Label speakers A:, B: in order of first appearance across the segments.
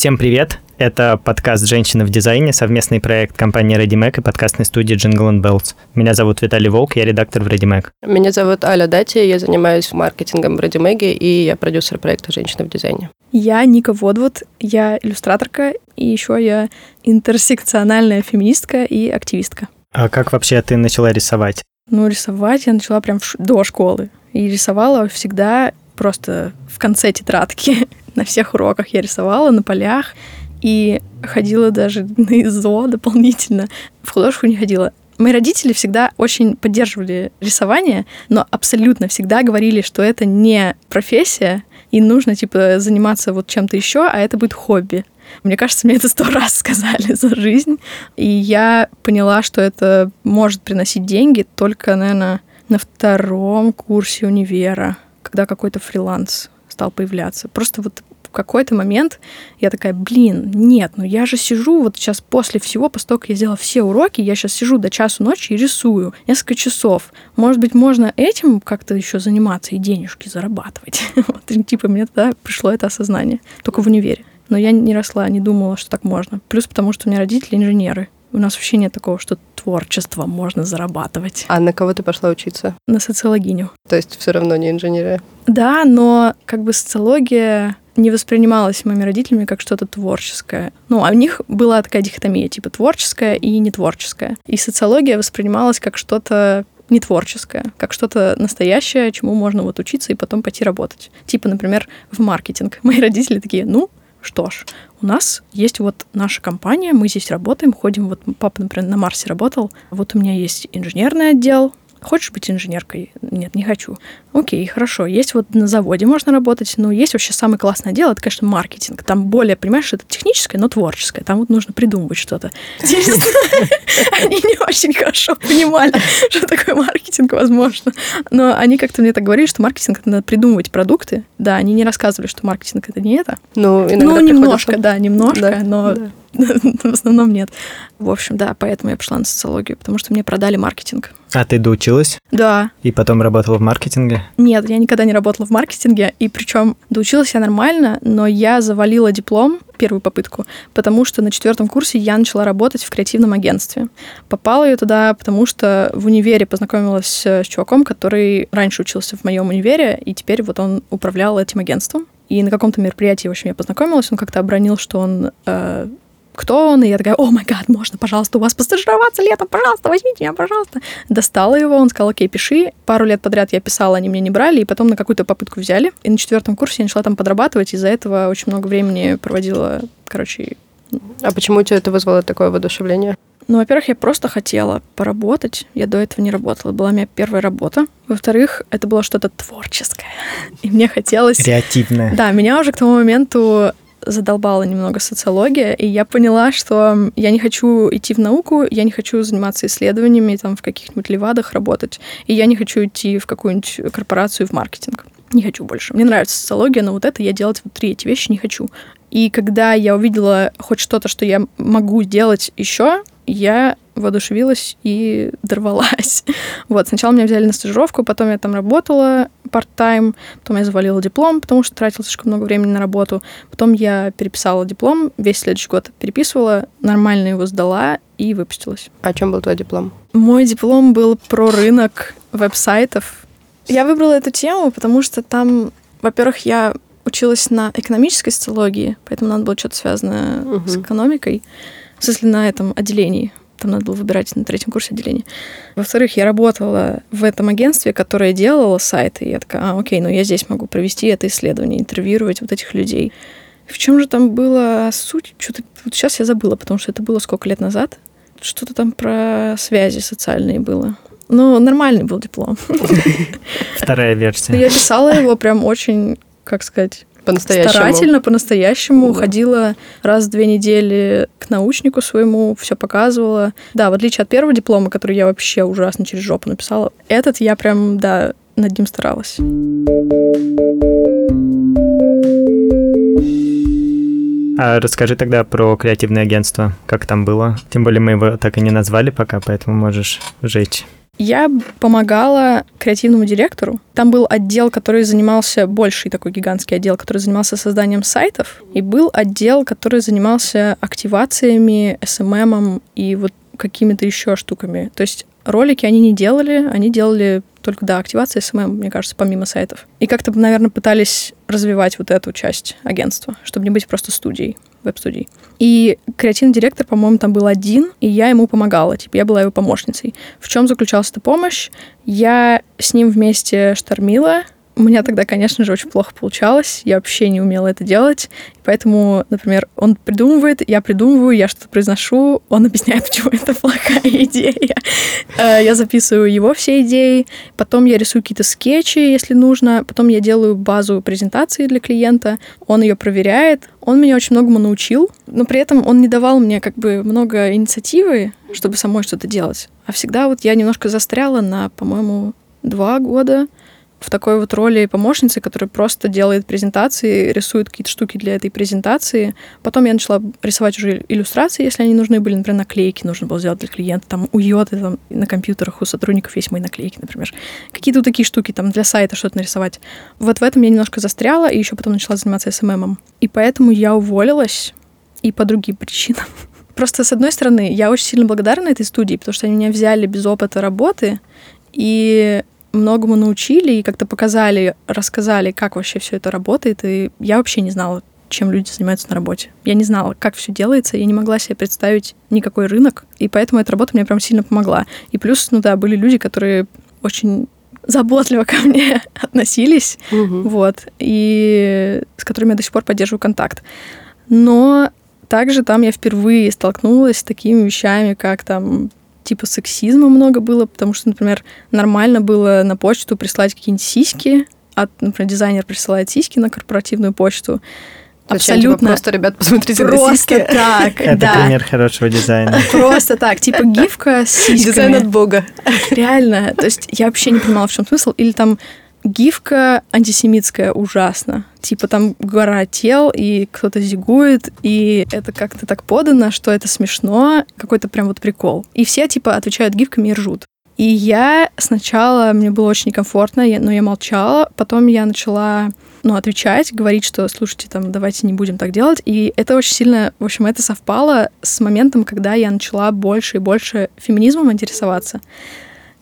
A: Всем привет! Это подкаст «Женщины в дизайне», совместный проект компании ReadyMac и подкастной студии Jingle and Bells. Меня зовут Виталий Волк, я редактор в ReadyMac.
B: Меня зовут Аля Дати, я занимаюсь маркетингом в ReadyMac, и я продюсер проекта «Женщины в дизайне».
C: Я Ника Водвуд, я иллюстраторка, и еще я интерсекциональная феминистка и активистка.
A: А как вообще ты начала рисовать?
C: Ну, рисовать я начала прям до школы. И рисовала всегда просто в конце тетрадки. На всех уроках я рисовала, на полях. И ходила даже на ИЗО дополнительно. В художку не ходила. Мои родители всегда очень поддерживали рисование, но абсолютно всегда говорили, что это не профессия, и нужно, типа, заниматься вот чем-то еще, а это будет хобби. Мне кажется, мне это сто раз сказали за жизнь. И я поняла, что это может приносить деньги только, наверное, на втором курсе универа, когда какой-то фриланс стал появляться. Просто вот в какой-то момент я такая, блин, нет, ну я же сижу вот сейчас после всего, после того, как я сделала все уроки, я сейчас сижу до часу ночи и рисую несколько часов. Может быть, можно этим как-то еще заниматься и денежки зарабатывать. вот, типа мне тогда пришло это осознание, только в универе. Но я не росла, не думала, что так можно. Плюс потому, что у меня родители инженеры. У нас вообще нет такого, что творчество можно зарабатывать.
B: А на кого ты пошла учиться?
C: На социологиню.
B: То есть все равно не инженерия?
C: Да, но как бы социология не воспринималась моими родителями как что-то творческое. Ну, а у них была такая дихотомия, типа творческое и нетворческое. И социология воспринималась как что-то не творческое, как что-то настоящее, чему можно вот учиться и потом пойти работать. Типа, например, в маркетинг. Мои родители такие, ну, что ж, у нас есть вот наша компания, мы здесь работаем, ходим, вот папа, например, на Марсе работал, вот у меня есть инженерный отдел, Хочешь быть инженеркой? Нет, не хочу. Окей, хорошо. Есть вот на заводе можно работать, но есть вообще самое классное дело, это, конечно, маркетинг. Там более, понимаешь, это техническое, но творческое. Там вот нужно придумывать что-то. Они не очень хорошо понимали, что такое маркетинг, возможно. Но они как-то мне так говорили, что маркетинг — это надо придумывать продукты. Да, они не рассказывали, что маркетинг — это не это.
B: Ну,
C: ну немножко, да, немножко, но в основном нет. В общем, да, поэтому я пошла на социологию, потому что мне продали маркетинг.
A: А ты доучилась?
C: Да.
A: И потом работала в маркетинге?
C: Нет, я никогда не работала в маркетинге, и причем доучилась я нормально, но я завалила диплом первую попытку, потому что на четвертом курсе я начала работать в креативном агентстве. Попала я туда, потому что в универе познакомилась с чуваком, который раньше учился в моем универе, и теперь вот он управлял этим агентством. И на каком-то мероприятии, в общем, я познакомилась, он как-то обронил, что он э, кто он, и я такая, о май гад, можно, пожалуйста, у вас постажироваться летом, пожалуйста, возьмите меня, пожалуйста. Достала его, он сказал, окей, пиши. Пару лет подряд я писала, они меня не брали, и потом на какую-то попытку взяли. И на четвертом курсе я начала там подрабатывать, из-за этого очень много времени проводила, короче...
B: А почему у тебя это вызвало такое воодушевление?
C: Ну, во-первых, я просто хотела поработать. Я до этого не работала. Была моя первая работа. Во-вторых, это было что-то творческое. И мне хотелось...
A: Креативное.
C: Да, меня уже к тому моменту задолбала немного социология, и я поняла, что я не хочу идти в науку, я не хочу заниматься исследованиями, там, в каких-нибудь левадах работать, и я не хочу идти в какую-нибудь корпорацию в маркетинг. Не хочу больше. Мне нравится социология, но вот это я делать вот три эти вещи не хочу. И когда я увидела хоть что-то, что я могу делать еще, я воодушевилась и дорвалась. Вот, сначала меня взяли на стажировку, потом я там работала part-time, потом я завалила диплом, потому что тратила слишком много времени на работу. Потом я переписала диплом, весь следующий год переписывала, нормально его сдала и выпустилась.
B: А о чем был твой диплом?
C: Мой диплом был про рынок веб-сайтов. Я выбрала эту тему, потому что там, во-первых, я училась на экономической социологии, поэтому надо было что-то связанное угу. с экономикой. В смысле, на этом отделении. Там надо было выбирать на третьем курсе отделения. Во-вторых, я работала в этом агентстве, которое делало сайты. И я такая, а, окей, ну я здесь могу провести это исследование, интервьюировать вот этих людей. В чем же там была суть? Что-то вот сейчас я забыла, потому что это было сколько лет назад. Что-то там про связи социальные было. Ну, нормальный был диплом.
A: Вторая версия.
C: Я писала его прям очень, как сказать,
B: по-настоящему.
C: Старательно, по-настоящему. Да. Ходила раз в две недели к научнику своему, все показывала. Да, в отличие от первого диплома, который я вообще ужасно через жопу написала, этот я прям, да, над ним старалась.
A: А расскажи тогда про креативное агентство, как там было. Тем более мы его так и не назвали пока, поэтому можешь жить.
C: Я помогала креативному директору. Там был отдел, который занимался, больший такой гигантский отдел, который занимался созданием сайтов, и был отдел, который занимался активациями, SMM и вот какими-то еще штуками. То есть ролики они не делали, они делали только, да, активация SMM, мне кажется, помимо сайтов. И как-то, наверное, пытались развивать вот эту часть агентства, чтобы не быть просто студией, веб-студией. И креативный директор, по-моему, там был один, и я ему помогала, типа, я была его помощницей. В чем заключалась эта помощь? Я с ним вместе штормила, у меня тогда, конечно же, очень плохо получалось. Я вообще не умела это делать. Поэтому, например, он придумывает, я придумываю, я что-то произношу, он объясняет, почему это плохая идея. Э, я записываю его все идеи, потом я рисую какие-то скетчи, если нужно, потом я делаю базу презентации для клиента, он ее проверяет, он меня очень многому научил, но при этом он не давал мне как бы много инициативы, чтобы самой что-то делать. А всегда вот я немножко застряла на, по-моему, два года в такой вот роли помощницы, которая просто делает презентации, рисует какие-то штуки для этой презентации. Потом я начала рисовать уже иллюстрации, если они нужны были, например, наклейки нужно было сделать для клиента, там у Йоты, там на компьютерах у сотрудников есть мои наклейки, например. Какие-то вот такие штуки, там для сайта что-то нарисовать. Вот в этом я немножко застряла, и еще потом начала заниматься СММом. И поэтому я уволилась, и по другим причинам. Просто, с одной стороны, я очень сильно благодарна этой студии, потому что они меня взяли без опыта работы, и многому научили и как-то показали, рассказали, как вообще все это работает. И я вообще не знала, чем люди занимаются на работе. Я не знала, как все делается, я не могла себе представить никакой рынок, и поэтому эта работа мне прям сильно помогла. И плюс, ну да, были люди, которые очень заботливо ко мне относились, угу. вот, и с которыми я до сих пор поддерживаю контакт. Но также там я впервые столкнулась с такими вещами, как там типа сексизма много было, потому что, например, нормально было на почту прислать какие-нибудь сиськи, от, например, дизайнер присылает сиськи на корпоративную почту.
B: Зачем, Абсолютно. Типа, просто, ребят, посмотрите
C: просто
B: на сиськи.
C: так,
A: Это да. пример хорошего дизайна.
C: Просто так, типа гифка с сиськами.
B: Дизайн от бога.
C: Реально. То есть я вообще не понимала, в чем смысл. Или там гифка антисемитская ужасно. Типа там гора тел, и кто-то зигует, и это как-то так подано, что это смешно, какой-то прям вот прикол. И все типа отвечают гифками и ржут. И я сначала, мне было очень некомфортно, но я молчала. Потом я начала ну, отвечать, говорить, что, слушайте, там, давайте не будем так делать. И это очень сильно, в общем, это совпало с моментом, когда я начала больше и больше феминизмом интересоваться.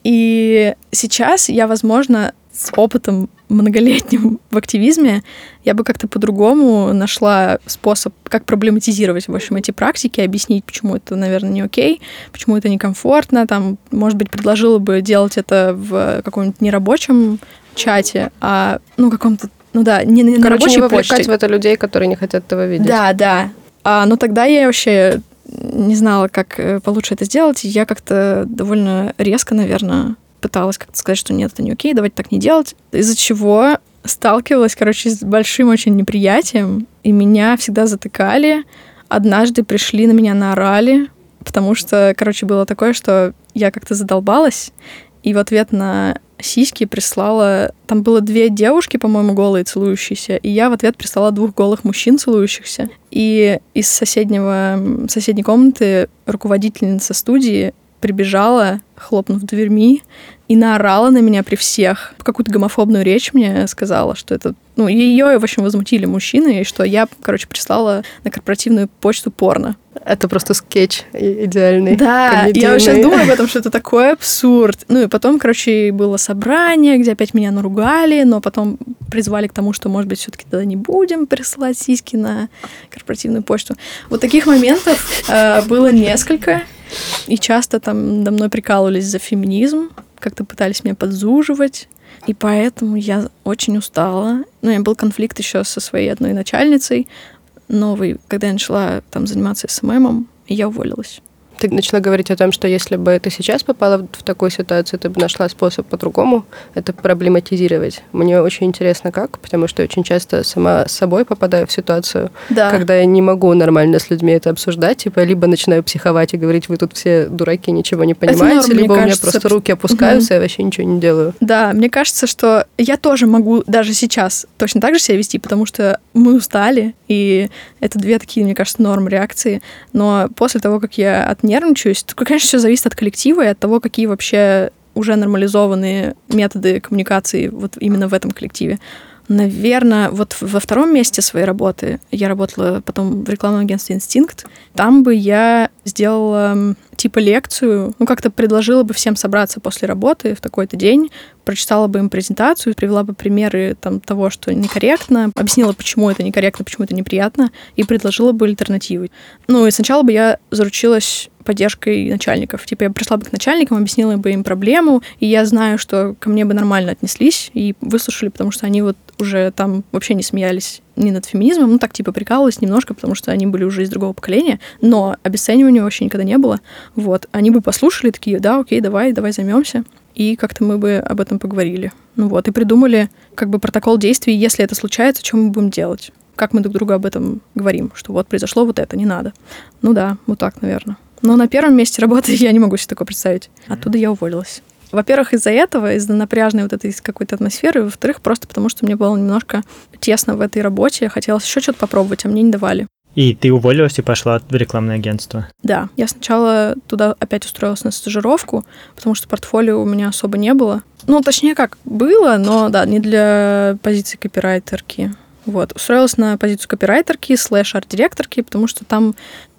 C: И сейчас я, возможно, с опытом многолетним в активизме, я бы как-то по-другому нашла способ, как проблематизировать, в общем, эти практики, объяснить, почему это, наверное, не окей, почему это некомфортно, там, может быть, предложила бы делать это в каком-нибудь нерабочем чате, а, ну, каком-то, ну да, не на
B: Короче,
C: рабочей
B: не вовлекать
C: почте.
B: в это людей, которые не хотят этого видеть.
C: Да, да. А, но тогда я вообще не знала, как э, получше это сделать, и я как-то довольно резко, наверное, пыталась как-то сказать, что нет, это не окей, давайте так не делать. Из-за чего сталкивалась, короче, с большим очень неприятием, и меня всегда затыкали. Однажды пришли на меня наорали, потому что, короче, было такое, что я как-то задолбалась, и в ответ на сиськи прислала... Там было две девушки, по-моему, голые, целующиеся, и я в ответ прислала двух голых мужчин, целующихся. И из соседнего, соседней комнаты руководительница студии прибежала, хлопнув дверьми, и наорала на меня при всех. Какую-то гомофобную речь мне сказала, что это... Ну, ее, в общем, возмутили мужчины, и что я, короче, прислала на корпоративную почту порно.
B: Это просто скетч идеальный.
C: Да, я сейчас думаю об этом, что это такой абсурд. Ну и потом, короче, было собрание, где опять меня наругали, но потом призвали к тому, что, может быть, все-таки тогда не будем присылать сиськи на корпоративную почту. Вот таких моментов э, было несколько. И часто там до мной прикалывались за феминизм, как-то пытались меня подзуживать. И поэтому я очень устала. Ну, у меня был конфликт еще со своей одной начальницей, новый, когда я начала там заниматься СММом, и я уволилась.
B: Ты начала говорить о том, что если бы ты сейчас попала в такую ситуацию, ты бы нашла способ по-другому это проблематизировать. Мне очень интересно, как, потому что очень часто сама с собой попадаю в ситуацию,
C: да.
B: когда я не могу нормально с людьми это обсуждать, типа либо начинаю психовать и говорить, вы тут все дураки, ничего не понимаете, норм, либо у меня кажется, просто руки опускаются, угу. я вообще ничего не делаю.
C: Да, мне кажется, что я тоже могу даже сейчас точно так же себя вести, потому что мы устали, и это две такие, мне кажется, норм реакции. Но после того, как я от нервничаюсь. Только, конечно, все зависит от коллектива и от того, какие вообще уже нормализованные методы коммуникации вот именно в этом коллективе. Наверное, вот во втором месте своей работы я работала потом в рекламном агентстве «Инстинкт». Там бы я сделала типа лекцию, ну, как-то предложила бы всем собраться после работы в такой-то день, прочитала бы им презентацию, привела бы примеры там, того, что некорректно, объяснила, почему это некорректно, почему это неприятно, и предложила бы альтернативы. Ну, и сначала бы я заручилась поддержкой начальников. Типа я пришла бы к начальникам, объяснила бы им проблему, и я знаю, что ко мне бы нормально отнеслись и выслушали, потому что они вот уже там вообще не смеялись ни над феминизмом, ну так типа прикалывались немножко, потому что они были уже из другого поколения, но обесценивания вообще никогда не было. Вот, они бы послушали, такие, да, окей, давай, давай займемся. И как-то мы бы об этом поговорили. Ну вот, и придумали как бы протокол действий, если это случается, что мы будем делать. Как мы друг другу об этом говорим, что вот произошло вот это, не надо. Ну да, вот так, наверное. Но на первом месте работы я не могу себе такое представить. Оттуда я уволилась. Во-первых, из-за этого, из-за напряжной вот этой какой-то атмосферы, во-вторых, просто потому что мне было немножко тесно в этой работе, хотелось еще что-то попробовать, а мне не давали.
A: И ты уволилась и пошла в рекламное агентство?
C: Да, я сначала туда опять устроилась на стажировку, потому что портфолио у меня особо не было. Ну, точнее как, было, но да, не для позиции копирайтерки. Вот, устроилась на позицию копирайтерки слэш арт-директорки, потому что там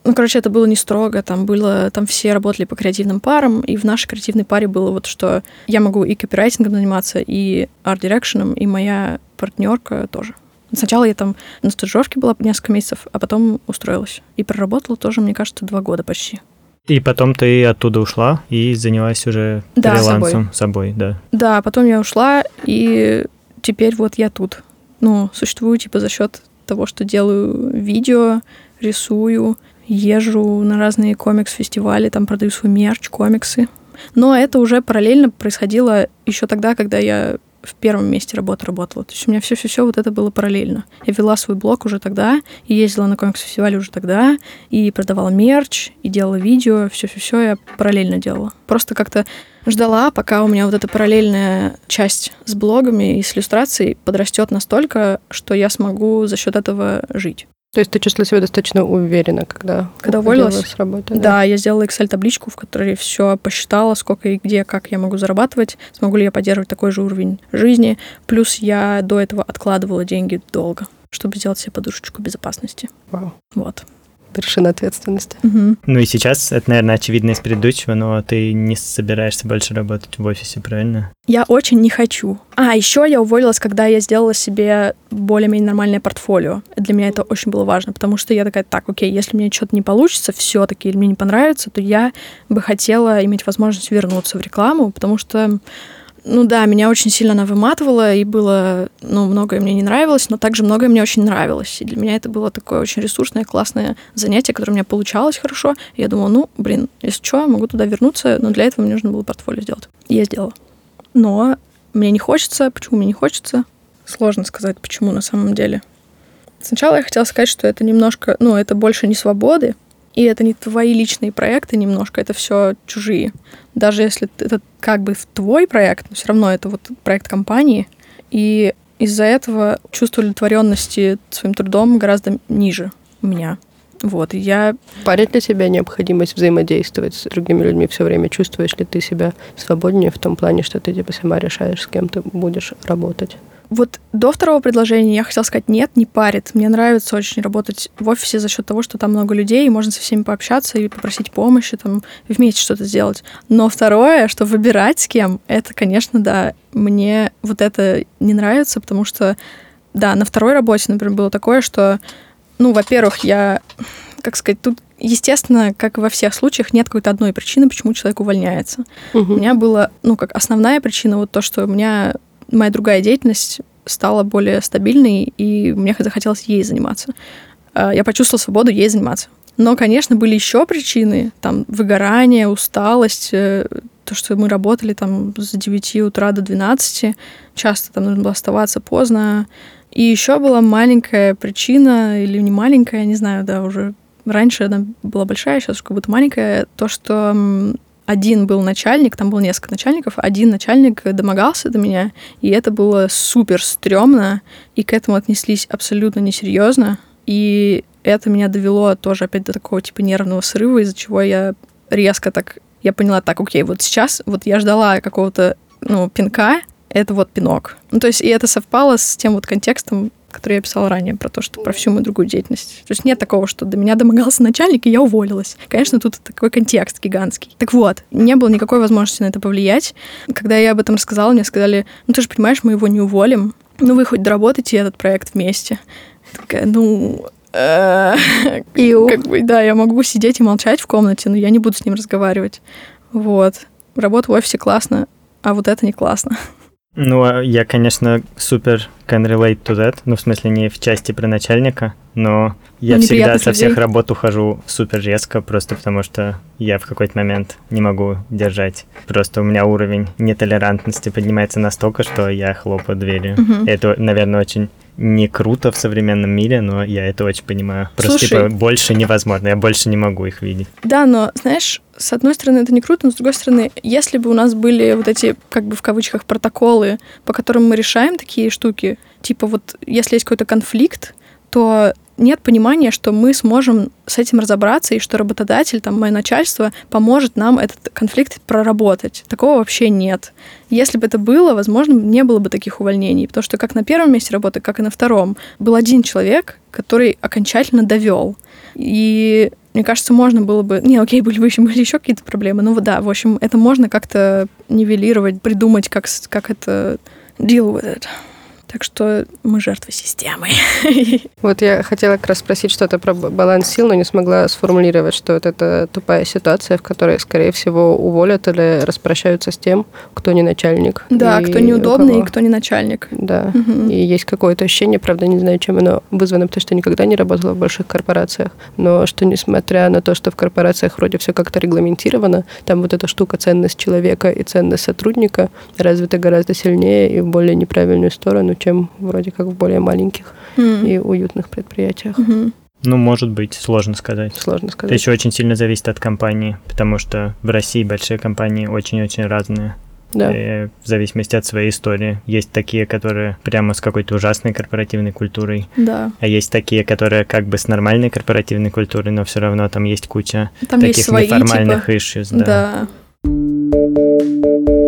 C: ну, короче, это было не строго, там было, там все работали по креативным парам, и в нашей креативной паре было вот, что я могу и копирайтингом заниматься, и арт-дирекшеном, и моя партнерка тоже. Сначала я там на стажировке была несколько месяцев, а потом устроилась. И проработала тоже, мне кажется, два года почти.
A: И потом ты оттуда ушла и занялась уже да, фрилансом собой. собой, да.
C: Да, потом я ушла, и теперь вот я тут. Ну, существую типа за счет того, что делаю видео, рисую, езжу на разные комикс-фестивали, там продаю свой мерч, комиксы. Но это уже параллельно происходило еще тогда, когда я в первом месте работы работала. То есть у меня все-все-все вот это было параллельно. Я вела свой блог уже тогда, ездила на комикс-фестивале уже тогда, и продавала мерч, и делала видео, все-все-все я параллельно делала. Просто как-то ждала, пока у меня вот эта параллельная часть с блогами и с иллюстрацией подрастет настолько, что я смогу за счет этого жить.
B: То есть ты чувствовала себя достаточно уверенно, когда,
C: когда уволилась с работы? Да? да, я сделала Excel-табличку, в которой все посчитала, сколько и где, как я могу зарабатывать, смогу ли я поддерживать такой же уровень жизни. Плюс я до этого откладывала деньги долго, чтобы сделать себе подушечку безопасности.
B: Вау.
C: Вот
B: вершина ответственности.
C: Угу.
A: Ну и сейчас, это, наверное, очевидно из предыдущего, но ты не собираешься больше работать в офисе, правильно?
C: Я очень не хочу. А, еще я уволилась, когда я сделала себе более-менее нормальное портфолио. Для меня это очень было важно, потому что я такая, так, окей, если мне что-то не получится все-таки или мне не понравится, то я бы хотела иметь возможность вернуться в рекламу, потому что ну да, меня очень сильно она выматывала, и было, ну, многое мне не нравилось, но также многое мне очень нравилось. И для меня это было такое очень ресурсное, классное занятие, которое у меня получалось хорошо. И я думала, ну, блин, если что, могу туда вернуться, но для этого мне нужно было портфолио сделать. И я сделала. Но мне не хочется. Почему мне не хочется? Сложно сказать, почему на самом деле. Сначала я хотела сказать, что это немножко, ну, это больше не свободы, и это не твои личные проекты немножко, это все чужие. Даже если это как бы твой проект, но все равно это вот проект компании. И из-за этого чувство удовлетворенности своим трудом гораздо ниже у меня. Вот, я...
B: Парит ли тебя необходимость взаимодействовать с другими людьми все время? Чувствуешь ли ты себя свободнее в том плане, что ты типа сама решаешь, с кем ты будешь работать?
C: Вот до второго предложения я хотела сказать нет, не парит. Мне нравится очень работать в офисе за счет того, что там много людей, и можно со всеми пообщаться и попросить помощи, там, вместе что-то сделать. Но второе, что выбирать с кем, это, конечно, да, мне вот это не нравится, потому что, да, на второй работе, например, было такое, что, ну, во-первых, я, как сказать, тут естественно, как и во всех случаях, нет какой-то одной причины, почему человек увольняется. Угу. У меня была, ну, как основная причина вот то, что у меня моя другая деятельность стала более стабильной, и мне захотелось ей заниматься. А, я почувствовала свободу ей заниматься. Но, конечно, были еще причины, там, выгорание, усталость, э, то, что мы работали там с 9 утра до 12, часто там нужно было оставаться поздно. И еще была маленькая причина, или не маленькая, не знаю, да, уже раньше она была большая, сейчас как будто маленькая, то, что один был начальник, там было несколько начальников, один начальник домогался до меня, и это было супер стрёмно, и к этому отнеслись абсолютно несерьезно, и это меня довело тоже опять до такого типа нервного срыва, из-за чего я резко так я поняла, так, окей, вот сейчас вот я ждала какого-то, ну, пинка, это вот пинок. Ну, то есть, и это совпало с тем вот контекстом, который я писала ранее, про то, что про всю мою другую деятельность. То есть нет такого, что до меня домогался начальник, и я уволилась. Конечно, тут такой контекст гигантский. Так вот, не было никакой возможности на это повлиять. Когда я об этом рассказала, мне сказали, ну ты же понимаешь, мы его не уволим. Ну вы хоть доработайте этот проект вместе. Я такая, ну, э, как бы, да, я могу сидеть и молчать в комнате, но я не буду с ним разговаривать. Вот. Работа в офисе классно, а вот это не классно.
A: Ну, а я, конечно, супер can relate to that. Ну, в смысле, не в части про начальника, но я
C: Ну,
A: всегда со всех
C: людей.
A: работ ухожу супер резко, просто потому что я в какой-то момент не могу держать. Просто у меня уровень нетолерантности поднимается настолько, что я хлопаю дверью.
C: Мгм.
A: Это, наверное, очень не круто в современном мире, но я это очень понимаю. Просто,
C: Слушай.
A: типа, больше невозможно, я больше не могу их видеть.
C: Да, но, знаешь, с одной стороны, это не круто, но с другой стороны, если бы у нас были вот эти, как бы в кавычках, протоколы, по которым мы решаем такие штуки, типа вот если есть какой-то конфликт, то нет понимания, что мы сможем с этим разобраться, и что работодатель, там, мое начальство поможет нам этот конфликт проработать. Такого вообще нет. Если бы это было, возможно, не было бы таких увольнений, потому что как на первом месте работы, как и на втором, был один человек, который окончательно довел. И мне кажется, можно было бы... Не, окей, были бы еще, были еще какие-то проблемы. Ну да, в общем, это можно как-то нивелировать, придумать, как, как это deal with it. Так что мы жертвы системы.
B: Вот я хотела как раз спросить что-то про баланс сил, но не смогла сформулировать, что вот это тупая ситуация, в которой, скорее всего, уволят или распрощаются с тем, кто не начальник.
C: Да,
B: и
C: кто неудобный и кто не начальник.
B: Да.
C: Мгм.
B: И есть какое-то ощущение, правда, не знаю, чем оно вызвано, потому что никогда не работала в больших корпорациях, но что несмотря на то, что в корпорациях вроде все как-то регламентировано, там вот эта штука ценность человека и ценность сотрудника развита гораздо сильнее и в более неправильную сторону, чем вроде как в более маленьких
C: М.
B: и уютных предприятиях.
C: Мгм.
A: Ну, может быть, сложно сказать.
B: Сложно
A: Это
B: сказать.
A: еще очень сильно зависит от компании, потому что в России большие компании очень-очень разные.
B: Да.
A: э, в зависимости от своей истории. Есть такие, которые прямо с какой-то ужасной корпоративной культурой,
C: Да.
A: а есть такие, которые как бы с нормальной корпоративной культурой, но все равно там есть куча
C: Там есть
A: таких
C: свои,
A: неформальных
C: типа...
A: issues, да.
C: Да.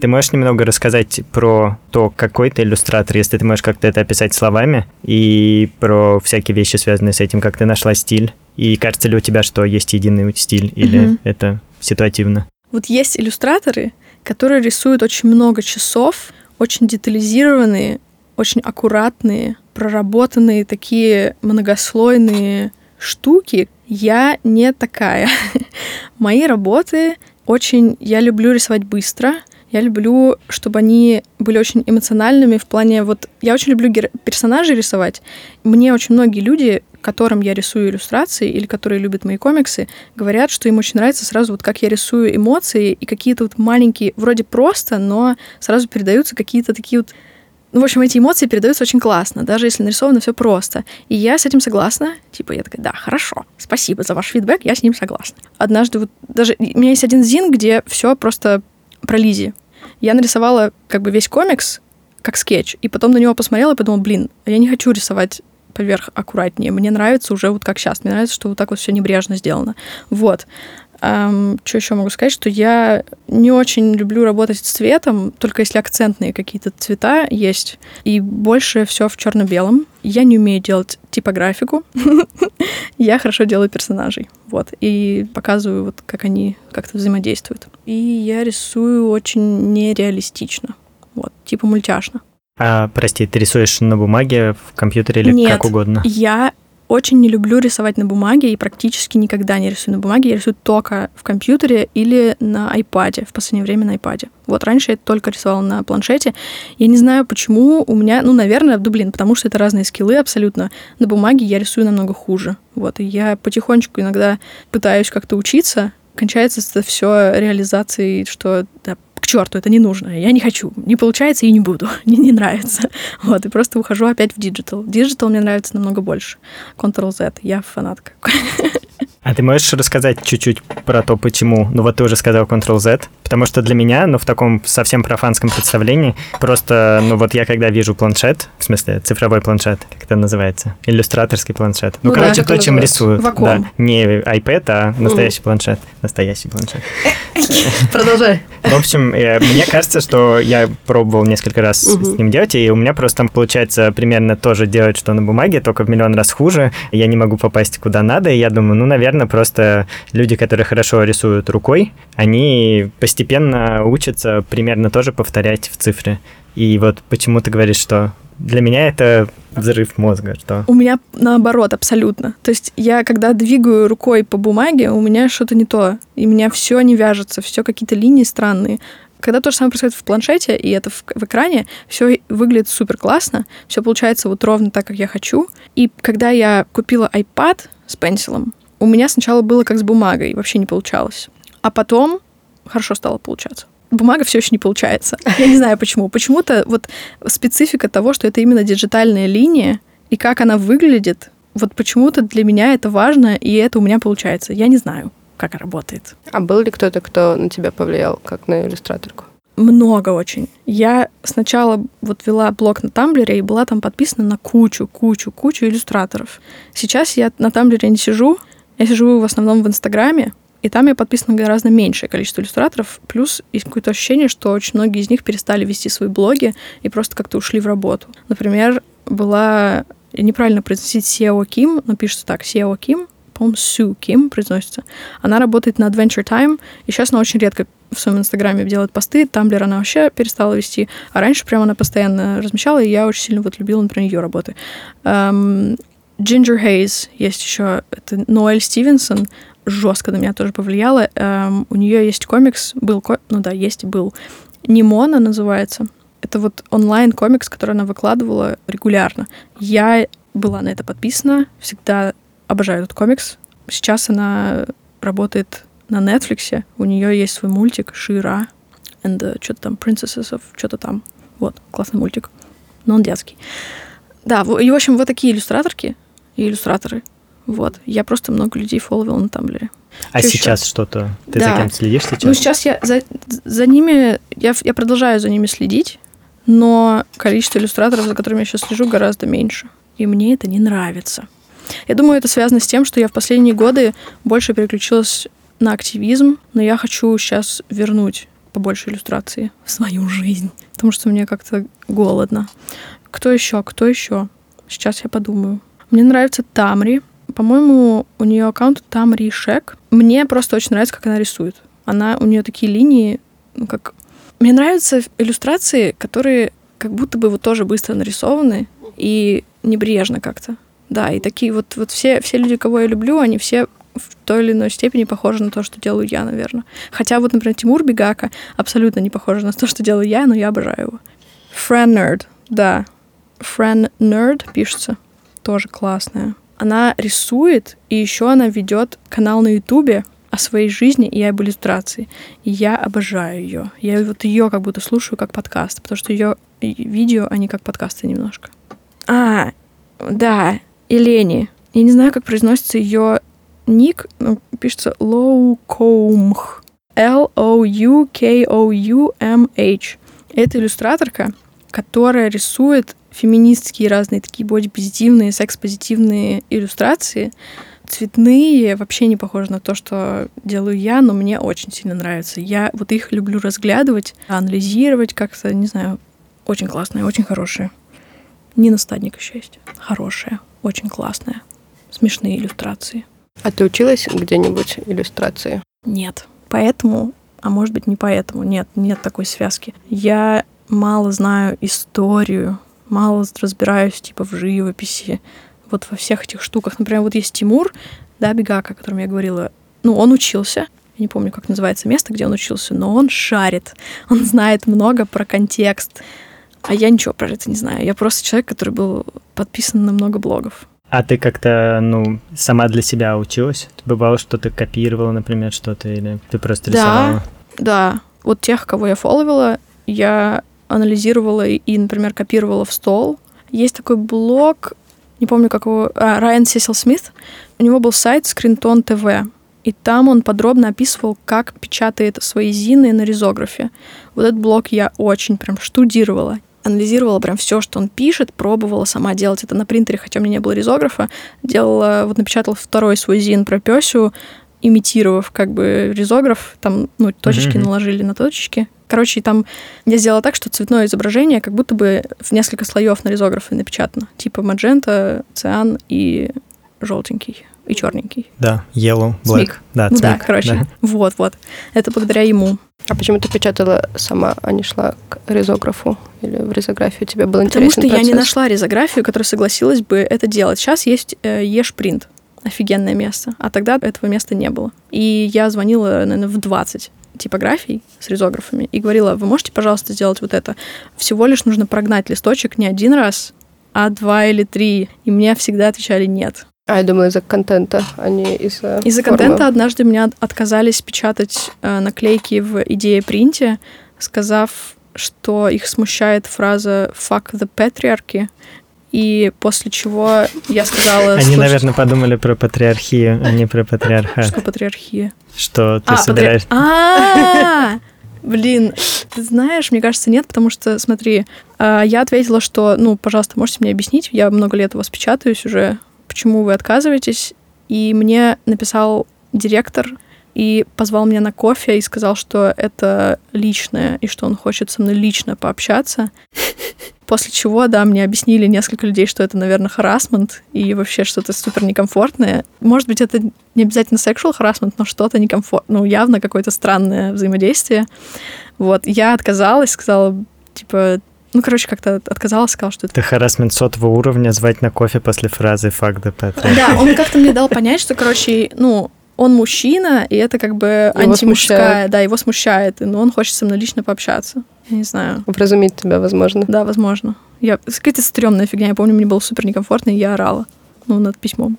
A: Ты можешь немного рассказать про то, какой ты иллюстратор, если ты можешь как-то это описать словами, и про всякие вещи, связанные с этим, как ты нашла стиль, и кажется ли у тебя, что есть единый стиль, или
C: Мгм.
A: это ситуативно?
C: Вот есть иллюстраторы, которые рисуют очень много часов, очень детализированные, очень аккуратные, проработанные такие многослойные штуки. Я не такая. Мои работы очень... Я люблю рисовать быстро. Я люблю, чтобы они были очень эмоциональными в плане... Вот я очень люблю геро- персонажей рисовать. Мне очень многие люди, которым я рисую иллюстрации или которые любят мои комиксы, говорят, что им очень нравится сразу вот как я рисую эмоции и какие-то вот маленькие, вроде просто, но сразу передаются какие-то такие вот ну, в общем, эти эмоции передаются очень классно, даже если нарисовано все просто. И я с этим согласна. Типа, я такая, да, хорошо, спасибо за ваш фидбэк, я с ним согласна. Однажды вот даже... У меня есть один зин, где все просто про Лизи. Я нарисовала как бы весь комикс как скетч, и потом на него посмотрела и подумала, блин, я не хочу рисовать поверх аккуратнее. Мне нравится уже вот как сейчас. Мне нравится, что вот так вот все небрежно сделано. Вот. что еще могу сказать, что я не очень люблю работать с цветом, только если акцентные какие-то цвета есть, и больше все в черно-белом. Я не умею делать типографику. Я хорошо делаю персонажей. Вот. И показываю, вот, как они как-то взаимодействуют. И я рисую очень нереалистично. Вот, типа мультяшно.
A: А, прости, ты рисуешь на бумаге, в компьютере или
C: Нет.
A: как угодно?
C: Я очень не люблю рисовать на бумаге и практически никогда не рисую на бумаге. Я рисую только в компьютере или на iPad. В последнее время на iPad. Вот раньше я только рисовала на планшете. Я не знаю, почему у меня... Ну, наверное, да блин, потому что это разные скиллы абсолютно. На бумаге я рисую намного хуже. Вот. И я потихонечку иногда пытаюсь как-то учиться. Кончается это все реализацией, что да, к черту, это не нужно, я не хочу, не получается и не буду, мне не нравится. Вот, и просто ухожу опять в диджитал. Диджитал мне нравится намного больше. Ctrl-Z, я фанатка.
A: А ты можешь рассказать чуть-чуть про то, почему? Ну вот ты уже сказал Ctrl-Z, Потому что для меня, ну, в таком совсем профанском представлении, просто, ну, вот я когда вижу планшет, в смысле, цифровой планшет, как это называется, иллюстраторский планшет. Ну,
B: Ну да,
A: короче,
B: как
A: то, чем рисуют.
C: Wacom.
A: Да, не iPad, а настоящий планшет. Настоящий планшет.
B: Продолжай.
A: В общем, э, мне кажется, что я пробовал несколько раз с ним делать, и у меня просто там получается примерно то же делать, что на бумаге, только в миллион раз хуже. Я не могу попасть куда надо, и я думаю, ну, наверное, просто люди, которые хорошо рисуют рукой, они постепенно учатся примерно тоже повторять в цифре. И вот почему ты говоришь, что для меня это взрыв мозга, что...
C: У меня наоборот, абсолютно. То есть я, когда двигаю рукой по бумаге, у меня что-то не то. И у меня все не вяжется, все какие-то линии странные. Когда то же самое происходит в планшете, и это в, в экране, все выглядит супер классно, все получается вот ровно так, как я хочу. И когда я купила iPad с пенсилом, у меня сначала было как с бумагой, вообще не получалось. А потом хорошо стало получаться. Бумага все еще не получается. Я не знаю почему. Почему-то вот специфика того, что это именно диджитальная линия, и как она выглядит, вот почему-то для меня это важно, и это у меня получается. Я не знаю, как работает.
B: А был ли кто-то, кто на тебя повлиял, как на иллюстраторку?
C: Много очень. Я сначала вот вела блог на Тамблере и была там подписана на кучу, кучу, кучу иллюстраторов. Сейчас я на Тамблере не сижу, я сижу в основном в Инстаграме, и там я подписана на гораздо меньшее количество иллюстраторов. Плюс есть какое-то ощущение, что очень многие из них перестали вести свои блоги и просто как-то ушли в работу. Например, была неправильно произносить Сео Ким, но пишется так, Сео Ким, по-моему, Сю Ким произносится. Она работает на Adventure Time, и сейчас она очень редко в своем инстаграме делает посты, Тамблер она вообще перестала вести, а раньше прямо она постоянно размещала, и я очень сильно вот любила, например, ее работы. Эм, Ginger Hayes есть еще, это Ноэль Стивенсон, жестко на меня тоже повлияла. Эм, у нее есть комикс, был, ну да, есть и был. Нимона называется. Это вот онлайн-комикс, который она выкладывала регулярно. Я была на это подписана, всегда обожаю этот комикс. Сейчас она работает на Netflix, у нее есть свой мультик Шира and the, что-то там Princesses of, что-то там. Вот, классный мультик. Но он детский. Да, и, в общем, вот такие иллюстраторки и иллюстраторы. Вот. Я просто много людей фолловила на Тамблере.
A: А
C: Чё
A: сейчас что-то? Ты
C: Да.
A: за кем следишь сейчас?
C: Ну, сейчас я за, за ними, я, я продолжаю за ними следить, но количество иллюстраторов, за которыми я сейчас слежу, гораздо меньше. И мне это не нравится. Я думаю, это связано с тем, что я в последние годы больше переключилась на активизм, но я хочу сейчас вернуть побольше иллюстрации в свою жизнь, потому что мне как-то голодно. Кто еще? Кто еще? Сейчас я подумаю. Мне нравится Тамри. По-моему, у нее аккаунт Тамри Шек. Мне просто очень нравится, как она рисует. Она, у нее такие линии, ну, как... Мне нравятся иллюстрации, которые как будто бы вот тоже быстро нарисованы и небрежно как-то. Да, и такие вот, вот все, все люди, кого я люблю, они все в той или иной степени похожи на то, что делаю я, наверное. Хотя вот, например, Тимур Бегака абсолютно не похож на то, что делаю я, но я обожаю его. Fran Nerd, да. Fran Nerd пишется. Тоже классная. Она рисует, и еще она ведет канал на Ютубе о своей жизни и об иллюстрации. И я обожаю ее. Я вот ее как будто слушаю как подкаст, потому что ее видео, они как подкасты немножко. А, да, Елени. Я не знаю, как произносится ее ник, ну, пишется Лоукоумх. L-O-U-K-O-U-M-H. Это иллюстраторка, которая рисует феминистские разные такие бодипозитивные, секс-позитивные иллюстрации. Цветные, вообще не похожи на то, что делаю я, но мне очень сильно нравится. Я вот их люблю разглядывать, анализировать как-то, не знаю, очень классные, очень хорошие. Нина Стадник еще есть. Хорошая, очень классная. Смешные иллюстрации.
B: А ты училась где-нибудь иллюстрации?
C: Нет. Поэтому, а может быть не поэтому, нет, нет такой связки. Я мало знаю историю, мало разбираюсь типа в живописи, вот во всех этих штуках. Например, вот есть Тимур, да, Бегака, о котором я говорила. Ну, он учился, я не помню, как называется место, где он учился, но он шарит, он знает много про контекст. А я ничего про это не знаю. Я просто человек, который был подписан на много блогов.
A: А ты как-то, ну, сама для себя училась? Бывало, что ты копировала, например, что-то, или ты просто
C: Да.
A: рисовала?
C: Да, вот тех, кого я фолловила, я анализировала и, например, копировала в стол. Есть такой блог, не помню, как его... А, Райан Сесил Смит. У него был сайт Screenton TV. и там он подробно описывал, как печатает свои зины на ризографе. Вот этот блог я очень прям штудировала, анализировала прям все, что он пишет, пробовала сама делать это на принтере, хотя у меня не было ризографа, делала, вот напечатала второй свой зин про Песю, имитировав как бы ризограф, там, ну, точечки mm-hmm. наложили на точечки. Короче, там я сделала так, что цветное изображение как будто бы в несколько слоев на ризографе напечатано. Типа маджента, циан и желтенький и черненький.
A: Да, yellow, black.
C: Смик.
A: Да,
C: ну
A: цмик,
C: да, короче.
A: да.
C: Вот, вот. Это благодаря ему.
B: А почему ты печатала сама, а не шла к ризографу? Или в ризографию тебе было
C: Потому
B: интересен
C: что я не
B: процесс?
C: нашла ризографию, которая согласилась бы это делать. Сейчас есть э, Ешпринт. Офигенное место. А тогда этого места не было. И я звонила, наверное, в 20 типографий с ризографами и говорила, вы можете, пожалуйста, сделать вот это? Всего лишь нужно прогнать листочек не один раз, а два или три. И мне всегда отвечали нет.
B: А, я думала, из-за контента, а не из-за
C: Из-за
B: формы.
C: контента однажды меня отказались печатать э, наклейки в идее принте, сказав, что их смущает фраза «fuck the patriarchy», и после чего я сказала...
A: Они,
C: «Слушайте,
A: наверное, подумали про патриархию, а не про патриархат.
C: Что патриархия?
A: Что ты
C: А,
A: собираешь...
C: патри- А, Блин, ты знаешь, мне кажется, нет, потому что, смотри, а, я ответила, что, ну, пожалуйста, можете мне объяснить, я много лет у вас печатаюсь уже, почему вы отказываетесь, и мне написал директор и позвал меня на кофе и сказал, что это личное, и что он хочет со мной лично пообщаться. После чего, да, мне объяснили несколько людей, что это, наверное, харасмент и вообще что-то супер некомфортное. Может быть, это не обязательно sexual harassment, но что-то некомфортное, ну, явно какое-то странное взаимодействие. Вот, я отказалась, сказала, типа, ну, короче, как-то отказалась, сказала, что это
A: Это харасмент сотого уровня, звать на кофе после фразы «fuck the patriarchy».
C: Да, он как-то мне дал понять, что, короче, ну, он мужчина, и это как бы
B: Его
C: антимужская,
B: смущает.
C: да, его смущает, но он хочет со мной лично пообщаться. Я не знаю.
B: Вразумить тебя, возможно.
C: Да, возможно. Я... Какая-то стрёмная фигня. Я помню, мне было супер некомфортно, и я орала. Ну, над письмом.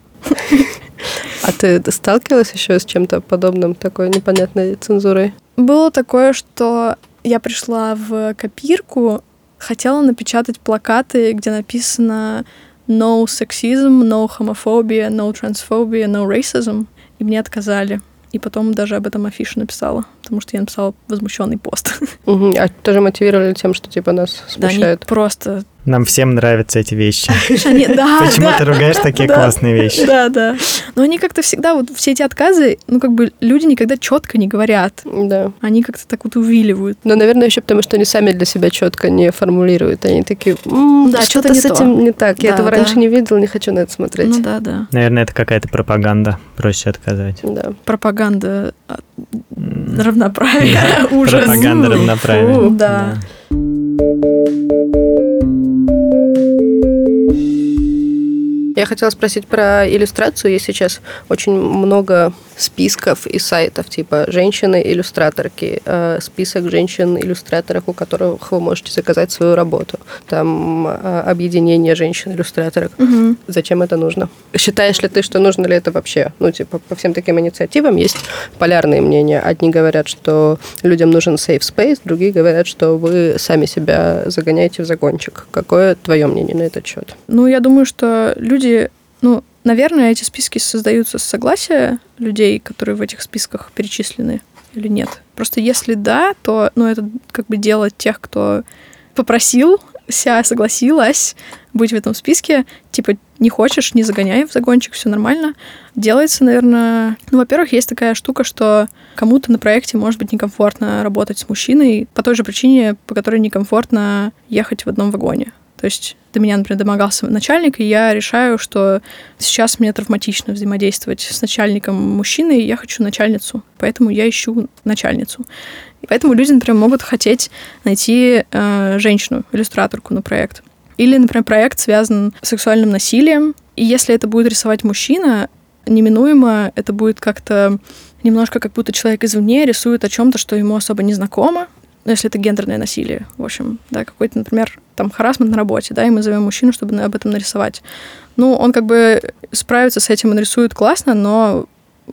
B: А ты сталкивалась еще с чем-то подобным, такой непонятной цензурой?
C: Было такое, что я пришла в копирку, хотела напечатать плакаты, где написано no sexism, no homophobia, no transphobia, no racism, и мне отказали. И потом даже об этом афишу написала, потому что я написала возмущенный пост.
B: Мгм. А тоже мотивировали тем, что типа нас
C: Да, они
B: смущают?
C: просто...
A: Нам всем нравятся эти вещи.
C: Они- да,
A: Почему
C: да.
A: ты ругаешь такие
C: Да.
A: классные вещи?
C: Да, да. Но они как-то всегда, вот все эти отказы, ну, как бы люди никогда четко не говорят.
B: Да.
C: Они как-то так вот увиливают.
B: Но, наверное, еще потому, что они сами для себя четко не формулируют. Они такие, «М,
C: Да,
B: что-то с
C: то».
B: этим не так. Я
C: Да,
B: этого
C: да.
B: раньше не видел, не хочу на это смотреть.
C: Ну да, да.
A: Наверное, это какая-то пропаганда. Проще отказать.
B: Да.
C: Пропаганда а, равноправия. Ужас.
A: Пропаганда равноправия.
C: Да.
B: Я хотела спросить про иллюстрацию. Есть сейчас очень много списков и сайтов, типа «Женщины-иллюстраторки», э, список женщин-иллюстраторов, у которых вы можете заказать свою работу, там э, объединение женщин-иллюстраторок.
C: Мгм.
B: Зачем это нужно? Считаешь ли ты, что нужно ли это вообще? Ну, типа, по всем таким инициативам есть полярные мнения. Одни говорят, что людям нужен safe space, другие говорят, что вы сами себя загоняете в загончик. Какое твое мнение на этот счет?
C: Ну, я думаю, что люди, ну, наверное, эти списки создаются с согласия людей, которые в этих списках перечислены, или нет. Просто если да, то, ну, это как бы дело тех, кто попросил, ся согласилась быть в этом списке. Типа, не хочешь, не загоняй в загончик, все нормально. Делается, наверное... Ну, во-первых, есть такая штука, что кому-то на проекте может быть некомфортно работать с мужчиной по той же причине, по которой некомфортно ехать в одном вагоне. То есть до меня, например, домогался начальник, и я решаю, что сейчас мне травматично взаимодействовать с начальником мужчиной, и я хочу начальницу. Поэтому я ищу начальницу. И поэтому люди, например, могут хотеть найти э, женщину, иллюстраторку на проект. Или, например, проект связан с сексуальным насилием. И если это будет рисовать мужчина, неминуемо это будет как-то немножко как будто человек извне рисует о чем-то, что ему особо не знакомо. Ну, если это гендерное насилие, в общем, да, какой-то, например, там харасмент на работе, да, и мы зовем мужчину, чтобы об этом нарисовать. Ну, он как бы справится с этим, он рисует классно, но,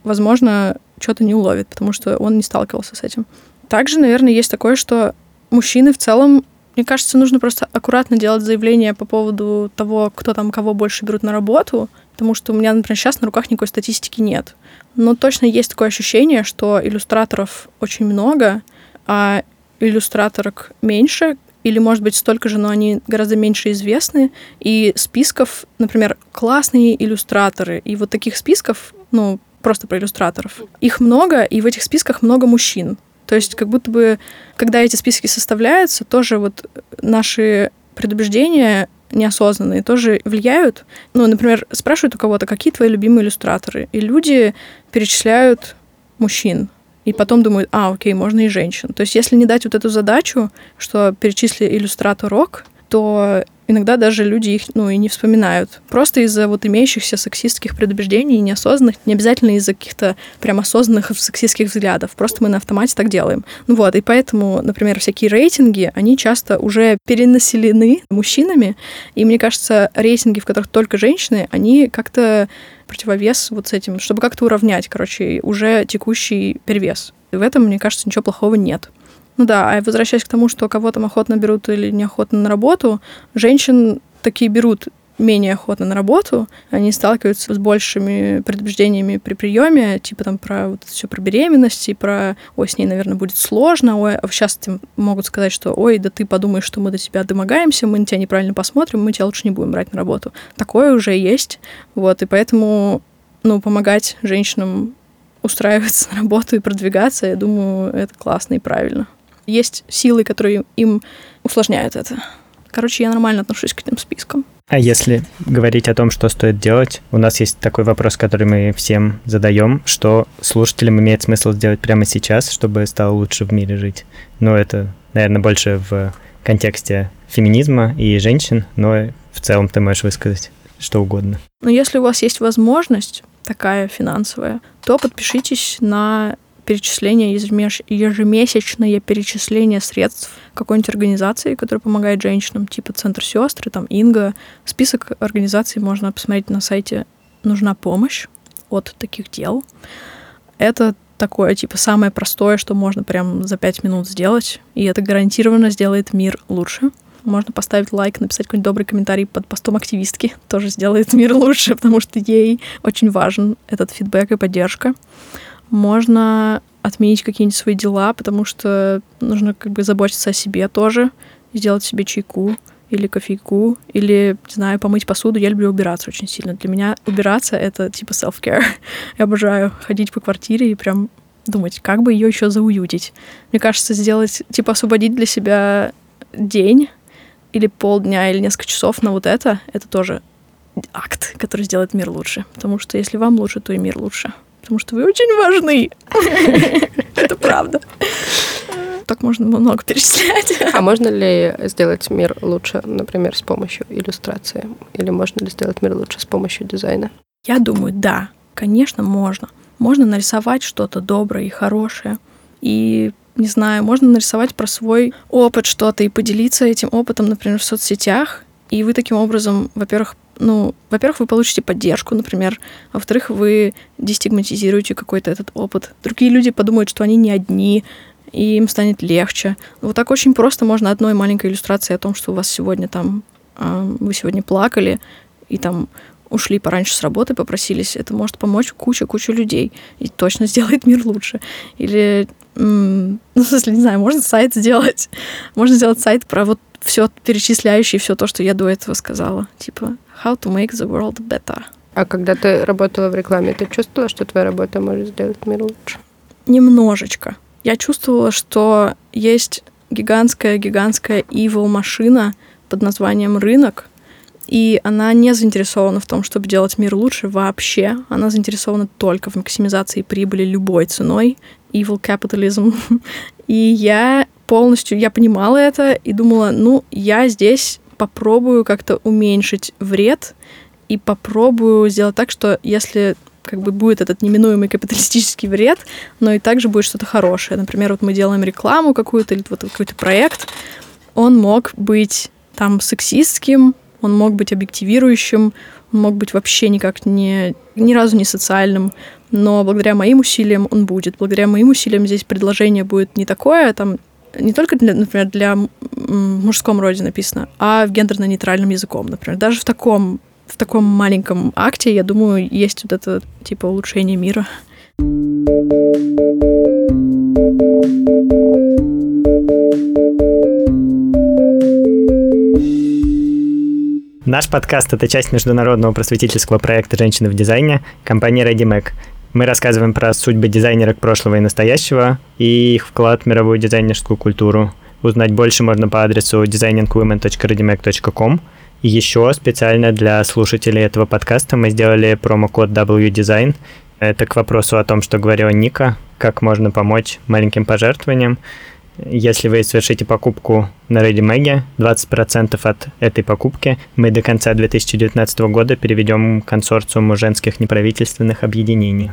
C: возможно, что-то не уловит, потому что он не сталкивался с этим. Также, наверное, есть такое, что мужчины в целом, мне кажется, нужно просто аккуратно делать заявление по поводу того, кто там кого больше берут на работу, потому что у меня, например, сейчас на руках никакой статистики нет. Но точно есть такое ощущение, что иллюстраторов очень много, а иллюстраторок меньше, или, может быть, столько же, но они гораздо меньше известны. И списков, например, классные иллюстраторы. И вот таких списков, ну, просто про иллюстраторов, их много, и в этих списках много мужчин. То есть как будто бы, когда эти списки составляются, тоже вот наши предубеждения неосознанные тоже влияют. Ну, например, спрашивают у кого-то, какие твои любимые иллюстраторы, и люди перечисляют мужчин и потом думают, а, окей, можно и женщин. То есть если не дать вот эту задачу, что перечисли иллюстратор рок, то иногда даже люди их, ну, и не вспоминают. Просто из-за вот имеющихся сексистских предубеждений, неосознанных, не обязательно из-за каких-то прям осознанных сексистских взглядов. Просто мы на автомате так делаем. Ну вот, и поэтому, например, всякие рейтинги, они часто уже перенаселены мужчинами, и мне кажется, рейтинги, в которых только женщины, они как-то противовес вот с этим, чтобы как-то уравнять, короче, уже текущий перевес. И в этом, мне кажется, ничего плохого нет. Ну да, а возвращаясь к тому, что кого там охотно берут или неохотно на работу, женщин такие берут менее охотно на работу, они сталкиваются с большими предубеждениями при приеме, типа там про вот все про беременность и про, ой, с ней, наверное, будет сложно, ой, а сейчас могут сказать, что, ой, да ты подумаешь, что мы до тебя домогаемся, мы на тебя неправильно посмотрим, мы тебя лучше не будем брать на работу. Такое уже есть, вот, и поэтому, ну, помогать женщинам устраиваться на работу и продвигаться, я думаю, это классно и правильно. Есть силы, которые им усложняют это. Короче, я нормально отношусь к этим спискам.
A: А если говорить о том, что стоит делать, у нас есть такой вопрос, который мы всем задаем, что слушателям имеет смысл сделать прямо сейчас, чтобы стало лучше в мире жить. Но это, наверное, больше в контексте феминизма и женщин, но в целом ты можешь высказать что угодно.
C: Но если у вас есть возможность такая финансовая, то подпишитесь на перечисление, ежемесячное перечисление средств какой-нибудь организации, которая помогает женщинам, типа Центр сестры, там Инга. Список организаций можно посмотреть на сайте «Нужна помощь» от таких дел. Это такое, типа, самое простое, что можно прям за пять минут сделать, и это гарантированно сделает мир лучше. Можно поставить лайк, написать какой-нибудь добрый комментарий под постом активистки. Тоже сделает мир лучше, потому что ей очень важен этот фидбэк и поддержка можно отменить какие-нибудь свои дела, потому что нужно как бы заботиться о себе тоже, сделать себе чайку или кофейку, или, не знаю, помыть посуду. Я люблю убираться очень сильно. Для меня убираться — это типа self-care. Я обожаю ходить по квартире и прям думать, как бы ее еще зауютить. Мне кажется, сделать, типа, освободить для себя день или полдня, или несколько часов на вот это, это тоже акт, который сделает мир лучше. Потому что если вам лучше, то и мир лучше потому что вы очень важны. Это правда. Так можно много перечислять.
B: А можно ли сделать мир лучше, например, с помощью иллюстрации? Или можно ли сделать мир лучше с помощью дизайна?
C: Я думаю, да, конечно, можно. Можно нарисовать что-то доброе и хорошее. И не знаю, можно нарисовать про свой опыт что-то и поделиться этим опытом, например, в соцсетях. И вы таким образом, во-первых, ну, во-первых, вы получите поддержку, например, а во-вторых, вы дестигматизируете какой-то этот опыт. Другие люди подумают, что они не одни, и им станет легче. Вот так очень просто можно одной маленькой иллюстрацией о том, что у вас сегодня там, а, вы сегодня плакали, и там ушли пораньше с работы, попросились, это может помочь куча-куча людей и точно сделает мир лучше. Или, ну, в смысле, не знаю, можно сайт сделать. Можно сделать сайт про вот все перечисляющий все то, что я до этого сказала. Типа, how to make the world better.
B: А когда ты работала в рекламе, ты чувствовала, что твоя работа может сделать мир лучше?
C: Немножечко. Я чувствовала, что есть гигантская-гигантская evil машина под названием рынок, и она не заинтересована в том, чтобы делать мир лучше вообще. Она заинтересована только в максимизации прибыли любой ценой. Evil capitalism. И я полностью, я понимала это и думала, ну, я здесь попробую как-то уменьшить вред и попробую сделать так, что если как бы будет этот неминуемый капиталистический вред, но и также будет что-то хорошее. Например, вот мы делаем рекламу какую-то или вот какой-то проект, он мог быть там сексистским, он мог быть объективирующим, он мог быть вообще никак не, ни разу не социальным, но благодаря моим усилиям он будет. Благодаря моим усилиям здесь предложение будет не такое, там не только, для, например, для мужском роде написано, а в гендерно-нейтральном языком, например. Даже в таком в таком маленьком акте, я думаю, есть вот это типа улучшение мира.
A: Наш подкаст — это часть международного просветительского проекта «Женщины в дизайне» компании ReadyMac. Мы рассказываем про судьбы дизайнерок прошлого и настоящего и их вклад в мировую дизайнерскую культуру. Узнать больше можно по адресу designingwomen.readymac.com. И еще специально для слушателей этого подкаста мы сделали промокод WDesign. Это к вопросу о том, что говорила Ника, как можно помочь маленьким пожертвованиям. Если вы совершите покупку на ReadyMag, 20% от этой покупки мы до конца 2019 года переведем консорциуму женских неправительственных объединений.